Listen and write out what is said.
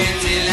Until